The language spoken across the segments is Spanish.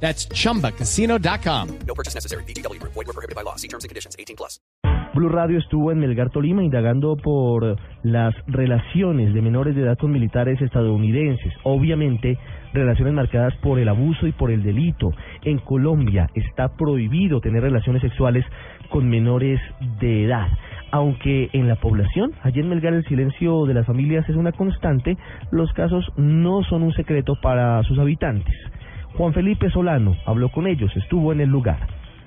That's chumbacasino.com. No purchase necessary. BGW. Void were prohibited by law. See terms and conditions. 18 plus. Blue Radio estuvo en Melgar, Tolima, indagando por las relaciones de menores de edad con militares estadounidenses. Obviamente, relaciones marcadas por el abuso y por el delito. En Colombia está prohibido tener relaciones sexuales con menores de edad. Aunque en la población, allí en Melgar, el silencio de las familias es una constante, los casos no son un secreto para sus habitantes. Juan Felipe Solano habló con ellos, estuvo en el lugar.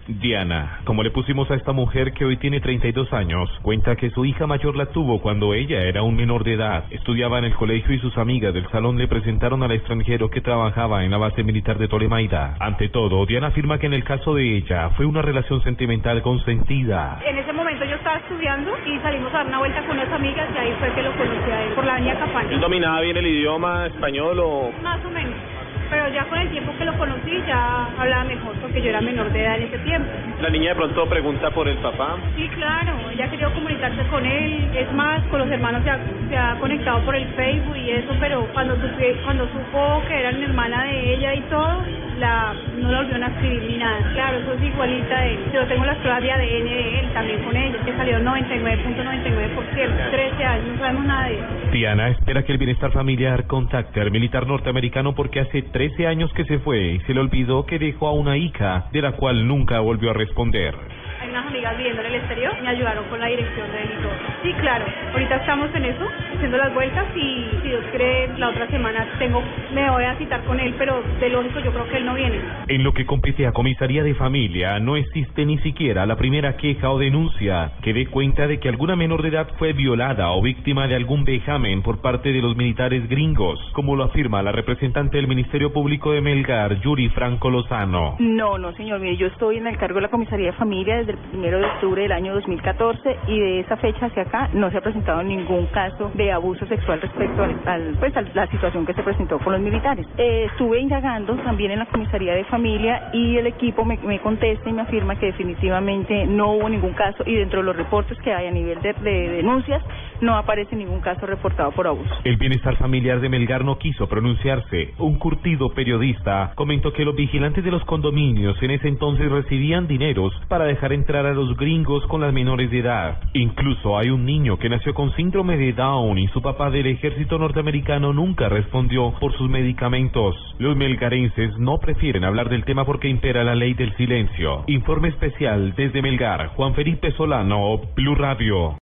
Diana, como le pusimos a esta mujer que hoy tiene 32 años, cuenta que su hija mayor la tuvo cuando ella era un menor de edad. Estudiaba en el colegio y sus amigas del salón le presentaron al extranjero que trabajaba en la base militar de Tolemaida. Ante todo, Diana afirma que en el caso de ella fue una relación sentimental consentida. En ese momento yo estaba estudiando y salimos a dar una vuelta con unas amigas y ahí fue que lo conocí a él por la avenida Capán. ¿Él dominaba bien el idioma español o...? Más o menos. Pero ya con el tiempo que lo conocí ya hablaba mejor porque yo era menor de edad en ese tiempo. La niña de pronto pregunta por el papá. Sí, claro, ella querido comunicarse con él. Es más, con los hermanos se ha, se ha conectado por el Facebook y eso, pero cuando, supe, cuando supo que era mi hermana de ella y todo, la, no la volvieron a escribir ni nada. Claro, eso es igualita de él. Yo tengo las pruebas de ADN de él también con ella, que salió 99.99%, 13 años, no sabemos nada de. Diana espera que el bienestar familiar contacte al militar norteamericano porque hace 13 años que se fue y se le olvidó que dejó a una hija de la cual nunca volvió a responder. Unas amigas viviendo en el exterior, me ayudaron con la dirección de él y todo. Sí, claro, ahorita estamos en eso, haciendo las vueltas y si Dios quiere, la otra semana tengo, me voy a citar con él, pero de lógico yo creo que él no viene. En lo que compete a comisaría de familia, no existe ni siquiera la primera queja o denuncia que dé cuenta de que alguna menor de edad fue violada o víctima de algún vejamen por parte de los militares gringos, como lo afirma la representante del Ministerio Público de Melgar, Yuri Franco Lozano. No, no, señor. Mire, yo estoy en el cargo de la comisaría de familia desde el primero de octubre del año 2014 y de esa fecha hacia acá no se ha presentado ningún caso de abuso sexual respecto al, al, pues, a la situación que se presentó con los militares. Eh, estuve indagando también en la comisaría de familia y el equipo me, me contesta y me afirma que definitivamente no hubo ningún caso y dentro de los reportes que hay a nivel de, de denuncias no aparece ningún caso reportado por abuso. El bienestar familiar de Melgar no quiso pronunciarse. Un curtido periodista comentó que los vigilantes de los condominios en ese entonces recibían dineros para dejar entrar a los gringos con las menores de edad. Incluso hay un niño que nació con síndrome de Down y su papá del ejército norteamericano nunca respondió por sus medicamentos. Los melgarenses no prefieren hablar del tema porque impera la ley del silencio. Informe especial desde Melgar, Juan Felipe Solano, Blue Radio.